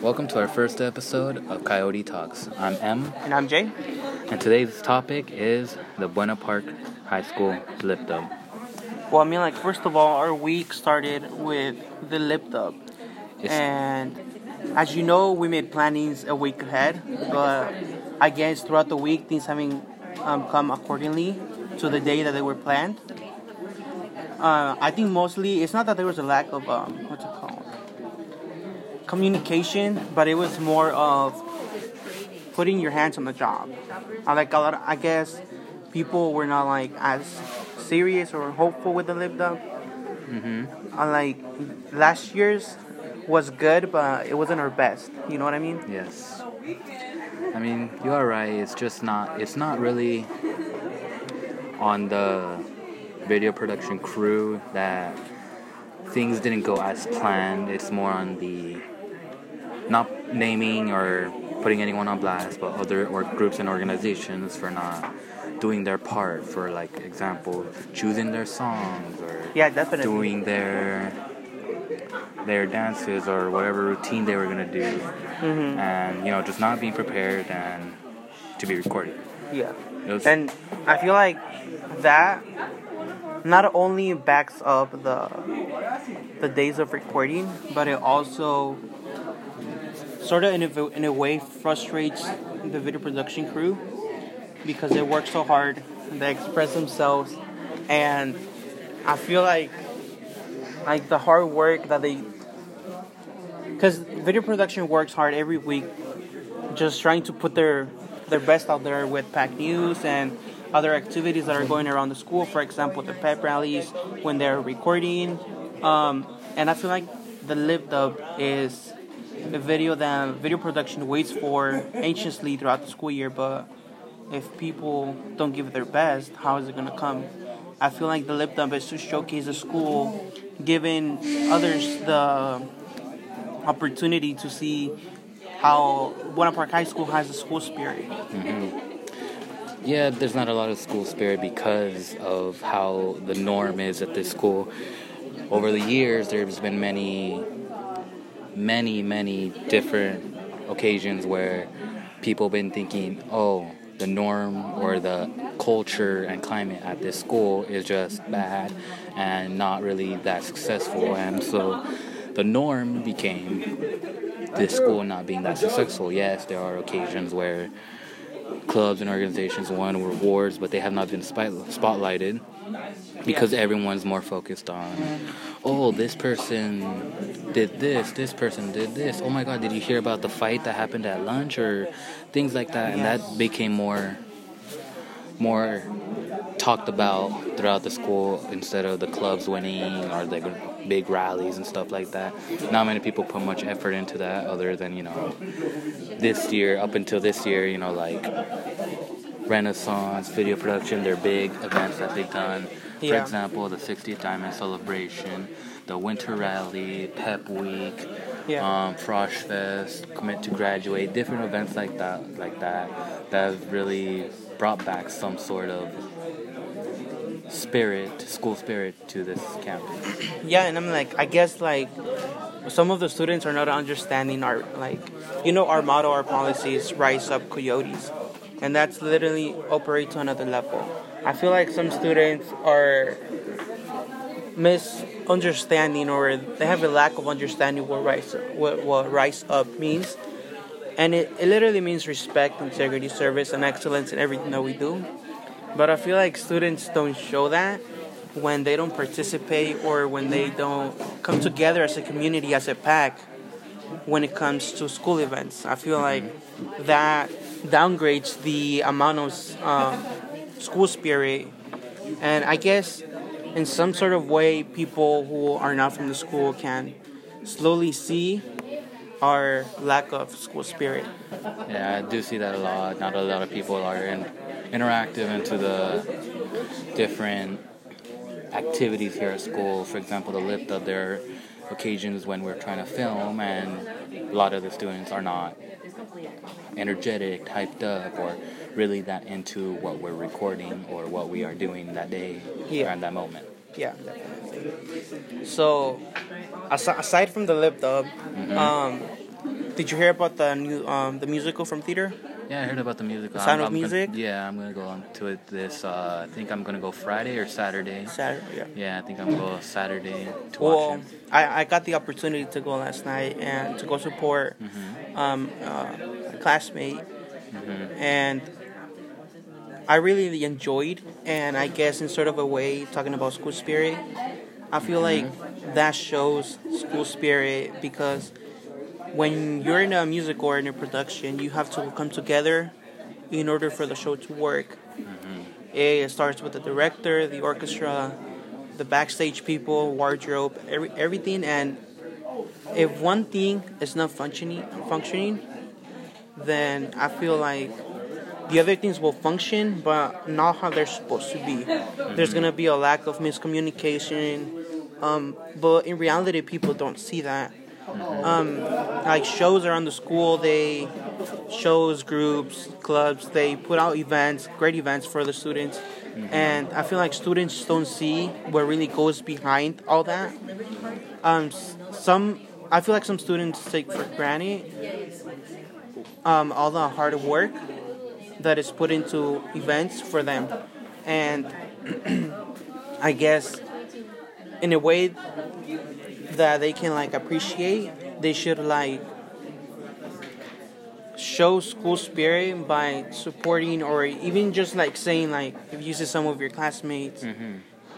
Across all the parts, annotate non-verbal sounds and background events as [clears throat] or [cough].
Welcome to our first episode of Coyote Talks. I'm M, And I'm Jay. and today's topic is the Buena Park High School Lip Dub. Well, I mean, like, first of all, our week started with the lip dub. It's- And as you know, we made plannings a week ahead, but I guess throughout the week, things haven't um, come accordingly to the day that they were planned. Uh, I think mostly it's not that there was a lack of um, what's it called communication, but it was more of putting your hands on the job. I like a lot. Of, I guess people were not like as serious or hopeful with the lip dub. Mm-hmm. Uh, like last year's was good, but it wasn't our best. You know what I mean? Yes. I mean, you are right. It's just not. It's not really on the video production crew that things didn't go as planned. It's more on the not naming or putting anyone on blast, but other or groups and organizations for not doing their part. For like example, choosing their songs or Yeah, definitely. doing their their dances or whatever routine they were gonna do, hmm and you know just not being prepared and to be recorded. Yeah. Was, And I feel like that not only backs up the the days of recording, but it also sort of in a, in a way frustrates the video production crew because they work so hard, they express themselves, and I feel like like the hard work that they because video production works hard every week just trying to put their their best out there with pack news and other activities that are going around the school. For example, the pep rallies when they're recording, um, and I feel like the lip dub is a video that video production waits for anxiously throughout the school year. But if people don't give their best, how is it gonna come? I feel like the lip dub is to showcase the school, giving others the opportunity to see how Buena Park High School has a school spirit. Mm-hmm. yeah, there's not a lot of school spirit because of how the norm is at this school. Over the years, there's been many, many, many different occasions where people been thinking, oh, the norm or the culture and climate at this school is just bad and not really that successful. And so the norm became this school not being that successful. Yes, there are occasions where clubs and organizations won awards, but they have not been spotlighted because everyone's more focused on, oh, this person did this, this person did this. Oh my God, did you hear about the fight that happened at lunch or things like that? And that became more, more talked about throughout the school instead of the clubs winning or the big rallies and stuff like that. Not many people put much effort into that other than, you know, this year, up until this year, you know, like Renaissance, video production, they're big events that they've done. For Yeah. example, the 60th Diamond Celebration, the Winter Rally, Pep Week, Yeah. um, Frosh Fest, Commit to Graduate, different events like that, like that, that have really brought back some sort of spirit, school spirit to this campus. Yeah, and I'm like, I guess like some of the students are not understanding our like, you know, our motto, our policy is rise up coyotes, and that's literally operate to another level. I feel like some students are misunderstanding or they have a lack of understanding what rise what, what rise up means. And it, it literally means respect integrity service and excellence in everything that we do. But i feel like students don't show that when they don't participate or when they don't come together as a community as a pack when it comes to school events. I feel like that downgrades the amount of um, school spirit and i guess in some sort of way people who are not from the school can slowly see our lack of school spirit Yeah, I do see that a lot. Not a lot of people are in, interactive into the different activities here at school. For example, the lip dub, there are occasions when we're trying to film and a lot of the students are not energetic, hyped up, or really that into what we're recording or what we are doing that day Yeah. or in that moment. Yeah, definitely. So, asi- aside from the lip dub, um, Did you hear about the new um, the musical from theater? Yeah, I heard about the musical. Sound I'm- of I'm gonna- Music? yeah, I'm gonna go on to it this. Uh, I think I'm gonna go Friday or Saturday. Saturday. Yeah. Yeah, I think I'm gonna go Saturday to Well, watch. I, I got the opportunity to go last night and to go support Mm-hmm. um, uh, a classmate, and I really enjoyed. And I guess in sort of a way, talking about school spirit, I feel Mm-hmm. like that shows school spirit because when you're in a music or in a production, you have to come together in order for the show to work. It starts with the director, the orchestra, the backstage people, wardrobe, every, everything. And if one thing is not functioning, functioning, then I feel like the other things will function, but not how they're supposed to be. There's gonna be a lack of miscommunication. Um, but in reality, people don't see that. Um, like shows around the school, they shows, groups, clubs, they put out events, great events for the students. And I feel like students don't see what really goes behind all that. Um, some, I feel like some students take for granted um, all the hard work that is put into events for them. And [clears throat] I guess in a way that they can like appreciate, they should like show school spirit by supporting or even just like saying like if you see some of your classmates mm-hmm.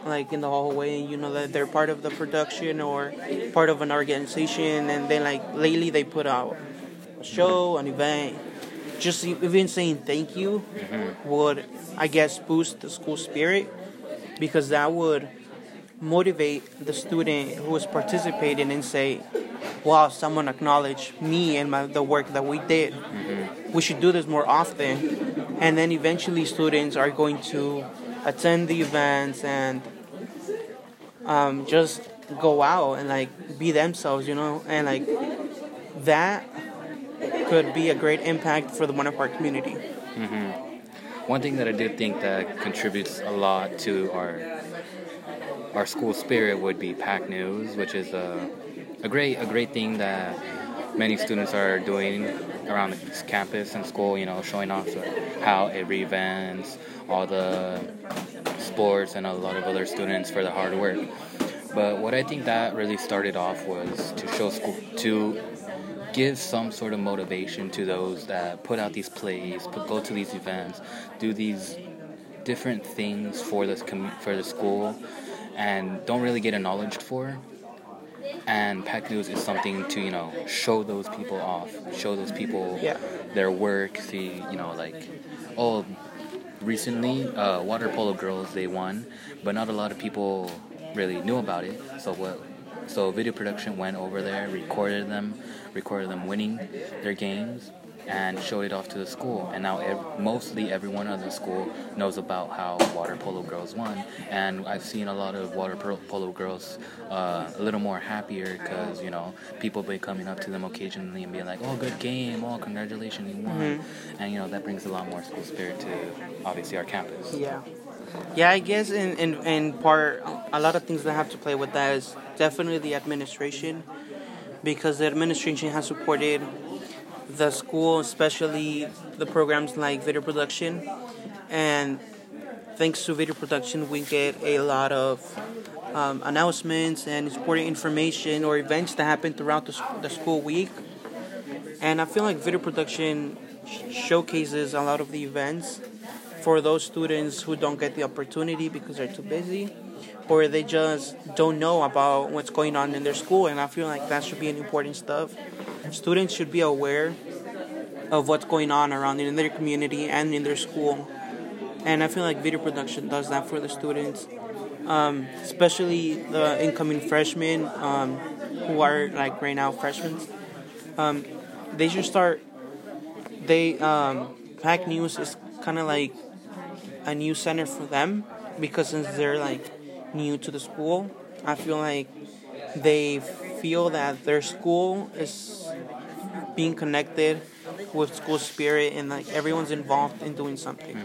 like in the hallway and you know that they're part of the production or part of an organization and then like lately they put out a show mm-hmm. an event. Just even saying thank you mm-hmm. would i guess boost the school spirit because that would motivate the student who is participating and say wow someone acknowledged me and my, the work that we did. We should do this more often. And then eventually students are going to attend the events and um, just go out and like be themselves you know? And like that could be a great impact for the one of our community One thing that I do think that contributes a lot to our our school spirit would be Pack News, which is a, a great a great thing that many students are doing around the campus and school. You know, showing off how every events, all the sports, and a lot of other students for the hard work. But what I think that really started off was to show school to give some sort of motivation to those that put out these plays, put, go to these events, do these different things for commu- for the school, and don't really get acknowledged for. And Pack News is something to you know show those people off, show those people Yeah. their work. See you know like oh recently uh, water polo girls they won, but not a lot of people really knew about it. So what? So video production went over there, recorded them, recorded them winning their games, and showed it off to the school. And now ev- mostly everyone at the school knows about how water polo girls won. And I've seen a lot of water polo girls uh, a little more happier because you know people be coming up to them occasionally and being like, "Oh, good game! Oh, congratulations, you won!" And you know that brings a lot more school spirit to obviously our campus. Yeah. Yeah, I guess in, in, in part, a lot of things that have to play with that is definitely the administration because the administration has supported the school, especially the programs like video production. And thanks to video production, we get a lot of um, announcements and important information or events that happen throughout the, the school week. And I feel like video production sh- showcases a lot of the events for those students who don't get the opportunity because they're too busy or they just don't know about what's going on in their school and i feel like that should be an important stuff students should be aware of what's going on around in their community and in their school. And i feel like video production does that for the students um, especially the incoming freshmen um, who are like right now freshmen. Um, they should start they um, pack news is kind of like a new center for them because since they're like new to the school i feel like they feel that their school is being connected with school spirit and like everyone's involved in doing something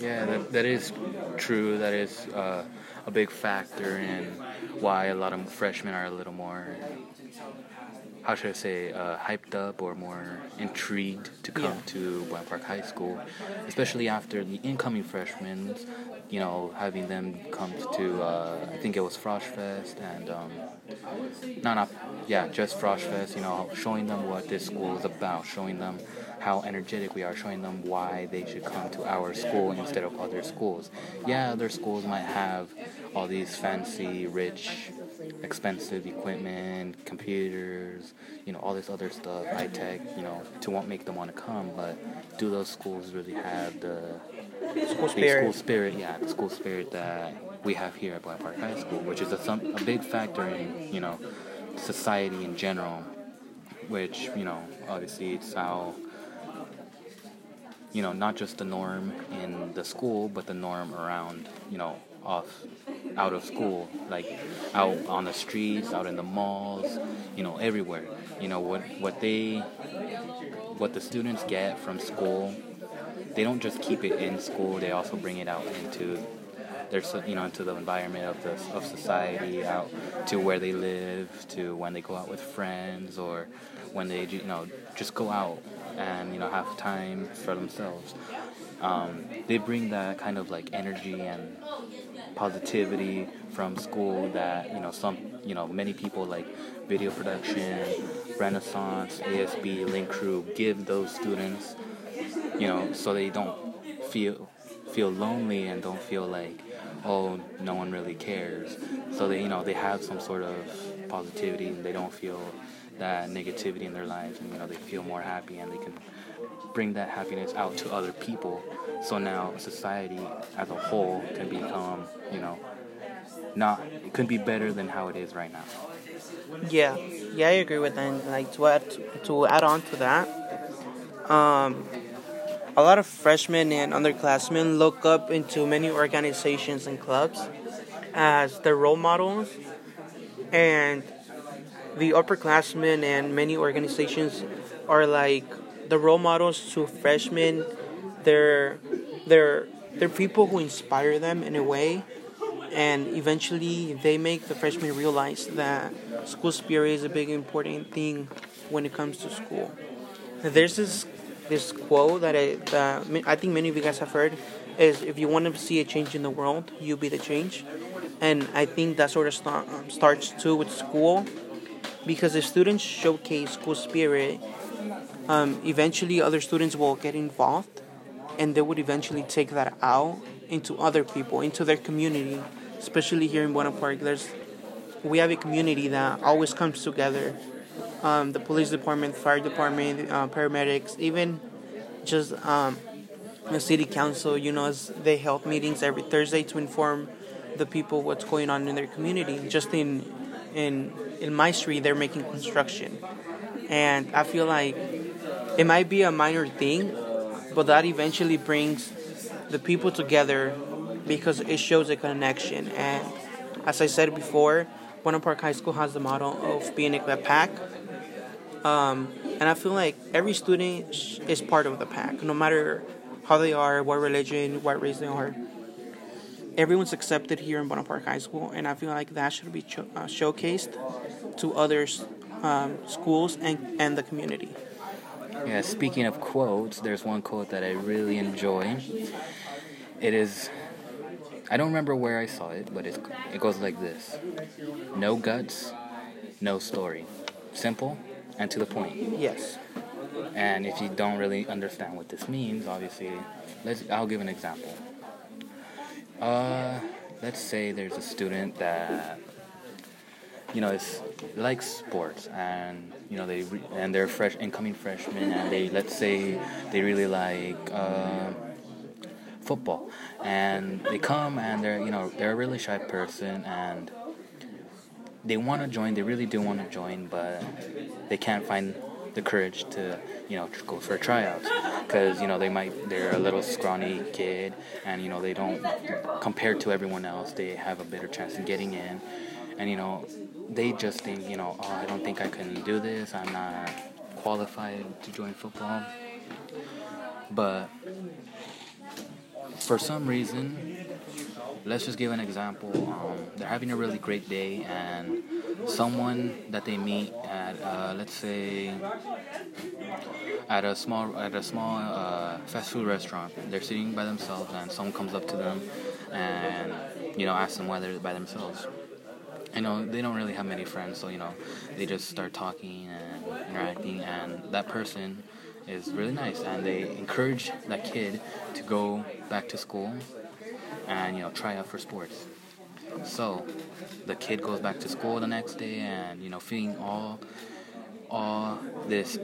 Yeah, that, that is true. That is uh, a big factor in why a lot of freshmen are a little more how should I say, uh, hyped up or more intrigued to come Yeah. to Buena Park High School, especially after the incoming freshmen, you know, having them come to, uh, I think it was Frosh Fest and, um, no, not, yeah, just Frosh Fest, you know, showing them what this school is about, showing them how energetic we are, showing them why they should come to our school instead of other schools. Yeah, other schools might have all these fancy, rich, expensive equipment, computers, you know, all this other stuff, high tech, you know, to want make them want to come. But do those schools really have the School spirit. school spirit? Yeah, the school spirit that we have here at Buena Park High School, which is a some a big factor in you know society in general. Which you know, obviously, it's how you know not just the norm in the school, but the norm around you know off out of school, like out on the streets, out in the malls, you know, everywhere. You know what what they what the students get from school, they don't just keep it in school. They also bring it out into their you know into the environment of the of society, out to where they live, to when they go out with friends or when they you know just go out and you know have time for themselves. Um, they bring that kind of like energy and positivity from school that you know some you know many people like video production renaissance asb link crew give those students you know so they don't feel feel lonely and don't feel like oh no one really cares. So they you know they have some sort of positivity and they don't feel that negativity in their lives and you know they feel more happy and they can bring that happiness out to other people. So now society as a whole can become you know not it could be better than how it is right now. Yeah, yeah, I agree with that. Like to add to add on to that, um, a lot of freshmen and underclassmen look up into many organizations and clubs as their role models, and the upperclassmen and many organizations are like the role models to freshmen. They're they're they're people who inspire them in a way and eventually they make the freshmen realize that school spirit is a big important thing when it comes to school. There's this this quote that I, that I think many of you guys have heard is if you want to see a change in the world, you be the change. And I think that sort of start, um, starts too with school because if students showcase school spirit, um, eventually other students will get involved and they would eventually take that out into other people, into their community. Especially here in Buena Park, there's we have a community that always comes together. Um, the police department, fire department, uh, paramedics, even just um, the city council. You know, they held meetings every Thursday to inform the people what's going on in their community. Just in in in my street, they're making construction, and I feel like it might be a minor thing, but that eventually brings the people together because it shows a connection. And as I said before, Buena Park High School has the model of being a pack. Um, and I feel like every student is part of the pack, no matter how they are, what religion, what race they are. Everyone's accepted here in Buena Park High School, and I feel like that should be cho- uh, showcased to other um, schools and, and the community. Yeah, speaking of quotes, there's one quote that I really enjoy. It is, I don't remember where I saw it, but it goes like this No guts, no story. Simple and to the point. Yes. And if you don't really understand what this means, obviously, let's, I'll give an example. Uh, let's say there's a student that you know is likes sports and you know they re- and they're fresh incoming freshmen and they let's say they really like uh, football and they come and they're you know they're a really shy person and they want to join they really do want to join but they can't find the courage to you know go for tryouts because you know they might they're a little scrawny kid and you know they don't compared to everyone else they have a better chance in getting in. And you know they just think you know oh I don't think I can do this I'm not qualified to join football. But for some reason let's just give an example. Um, they're having a really great day, and someone that they meet at, uh, let's say, at a small at a small uh, fast food restaurant, they're sitting by themselves, and someone comes up to them, and you know asks them why they're by themselves. You know they don't really have many friends, so you know they just start talking and interacting, and that person is really nice, and they encourage that kid to go back to school and you know try out for sports. So the kid goes back to school the next day, and you know feeling all all this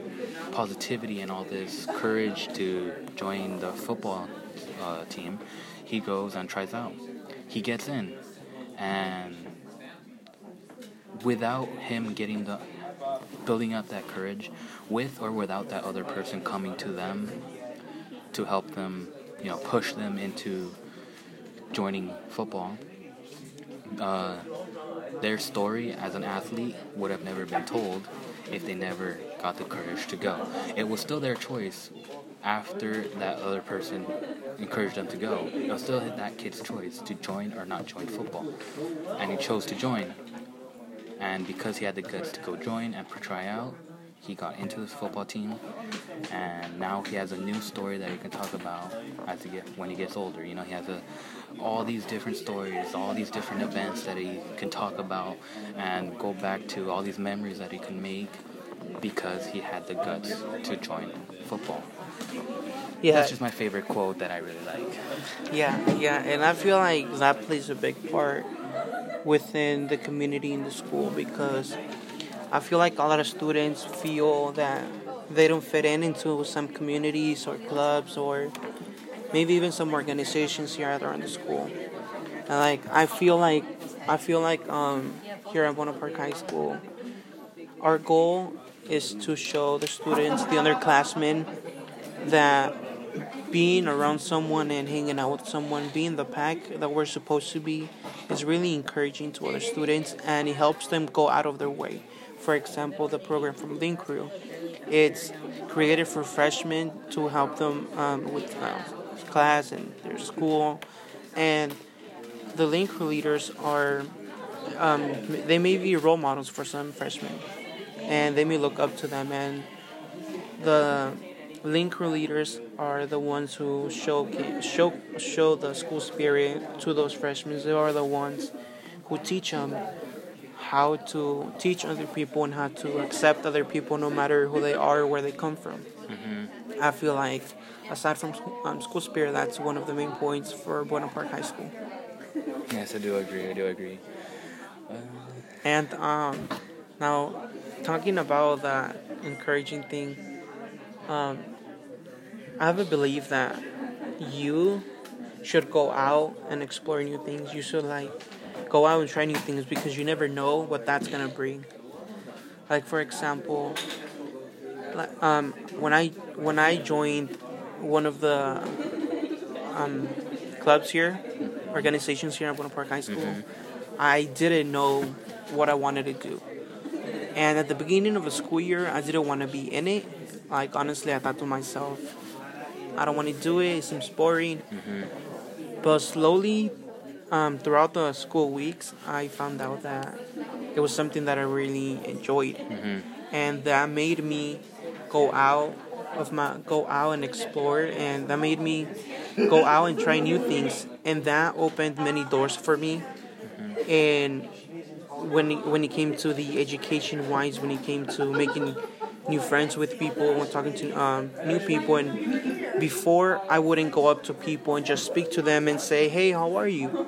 positivity and all this courage to join the football uh, team, he goes and tries out. He gets in, and without him getting the building up that courage, with or without that other person coming to them to help them, you know, push them into joining football, uh, their story as an athlete would have never been told if they never got the courage to go. It was still their choice after that other person encouraged them to go. It was still that kid's choice to join or not join football. And he chose to join. And because he had the guts to go join and try out, he got into this football team, and now he has a new story that he can talk about as he get when he gets older. You know, he has a all these different stories, all these different events that he can talk about, and go back to all these memories that he can make because he had the guts to join football. Yeah. That's just my favorite quote that I really like. Yeah, yeah, and I feel like that plays a big part within the community in the school because I feel like a lot of students feel that they don't fit in into some communities or clubs or maybe even some organizations here around the school. And like I feel like I feel like um, here at Buena Park High School, our goal is to show the students, the underclassmen, that being around someone and hanging out with someone, being the pack that we're supposed to be, is really encouraging to other students and it helps them go out of their way. For example, the program from Link Crew. It's created for freshmen to help them um, with uh, class and their school. And the Link Crew leaders are, um, they may be role models for some freshmen. And they may look up to them. And the Link Crew leaders are the ones who show show show the school spirit to those freshmen. They are the ones who teach them how to teach other people and how to accept other people, no matter who they are or where they come from. Mm-hmm. I feel like, aside from um, school spirit, that's one of the main points for Buena Park High School. Yes, I do agree. I do agree. Uh, And um, now, talking about that encouraging thing, um, I have a belief that you should go out and explore new things. You should like go out and try new things because you never know what that's gonna bring. Like for example, um, when I when I joined one of the um, clubs here, organizations here at Buena Park High School, I didn't know what I wanted to do. And at the beginning of the school year, I didn't want to be in it. Like honestly, I thought to myself, I don't want to do it. It seems boring. But slowly, um, throughout the school weeks, I found out that it was something that I really enjoyed, and that made me go out of my go out and explore, and that made me go out and try new things, and that opened many doors for me. And when it, when it came to the education wise, when it came to making new friends with people, when talking to um, new people, and before I wouldn't go up to people and just speak to them and say, "Hey, how are you?"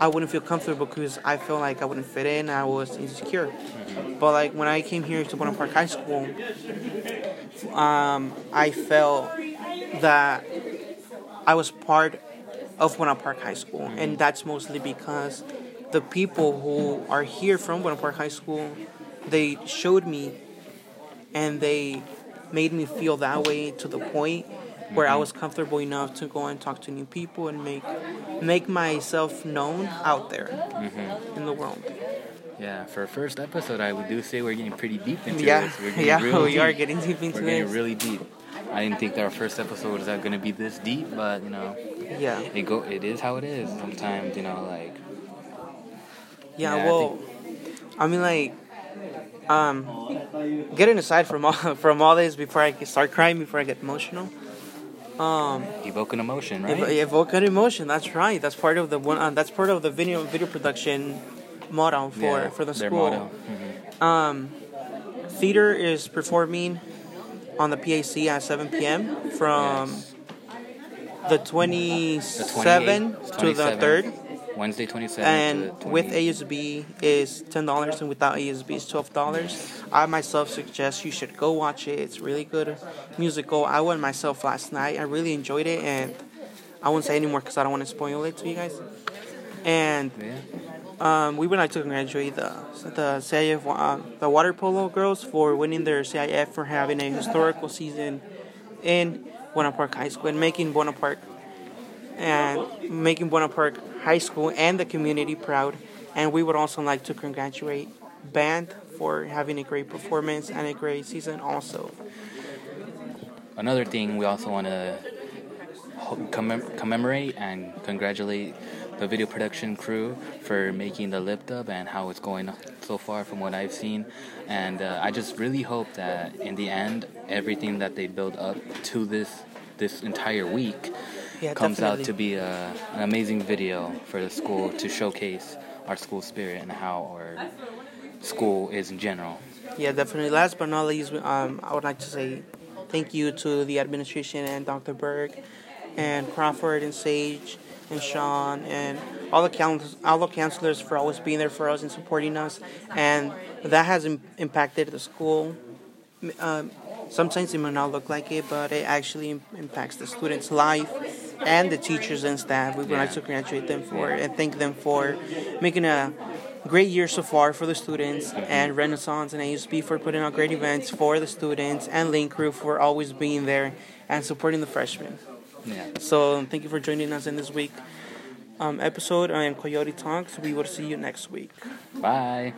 I wouldn't feel comfortable because I felt like I wouldn't fit in. I was insecure. But like when I came here to Buena Park High School, um, I felt that I was part of Buena Park High School, and that's mostly because the people who are here from Buena Park High School, they showed me, and they made me feel that way to the point where I was comfortable enough to go and talk to new people and make make myself known out there in the world. yeah, for our first episode, I would do say we're getting pretty deep into Yeah, this. We're getting yeah, real we deep. are getting deep into We're getting this. really deep. I didn't think that our first episode was going to be this deep, but you know, Yeah. it go. It is how it is. Sometimes you know, like Yeah, Yeah, I well, I, mean, like, um, getting aside from all [laughs] from all this before I start crying, before I get emotional. Um, evoke an emotion, right? ev- evoke an emotion. That's right. That's part of the one. Uh, that's part of the video video production model for Yeah, for the school. Mhm. Um, theater is performing on the PAC at 7 p.m. from Yes. the The 27th to the 3rd. Wednesday, twenty seventh. And with ASB is ten dollars, and without ASB is twelve dollars. I myself suggest you should go watch it. It's really good musical. I went myself last night. I really enjoyed it, and I won't say anymore because I don't want to spoil it to you guys. And yeah. um, we would like to congratulate the the CIF uh, the water polo girls for winning their CIF for having a historical season in Buena Park High School and making Buena Park and making Buena Park High School and the community proud. And we would also like to congratulate band for having a great performance and a great season also. Another thing we also want to commem- commemorate and congratulate the video production crew for making the lip dub and how it's going so far from what I've seen. And uh, I just really hope that in the end, everything that they build up to this this entire week Yeah, comes out to be a, an amazing video for the school to showcase our school spirit and how our school is in general. Yeah, definitely. Last but not least, um, I would like to say thank you to the administration and Dr. Berg and Crawford and Sage and Sean and all the counselors, all the counselors for always being there for us and supporting us. And that has Im- impacted the school. Um, sometimes it may not look like it, but it actually impacts the students' life and the teachers and staff. We would like to congratulate them for and thank them for making a great year so far for the students and Renaissance and ASB for putting out great events for the students and Link Crew for always being there and supporting the freshmen. Yeah. So thank you for joining us in this week um, episode on Coyote Talks. We will see you next week. Bye.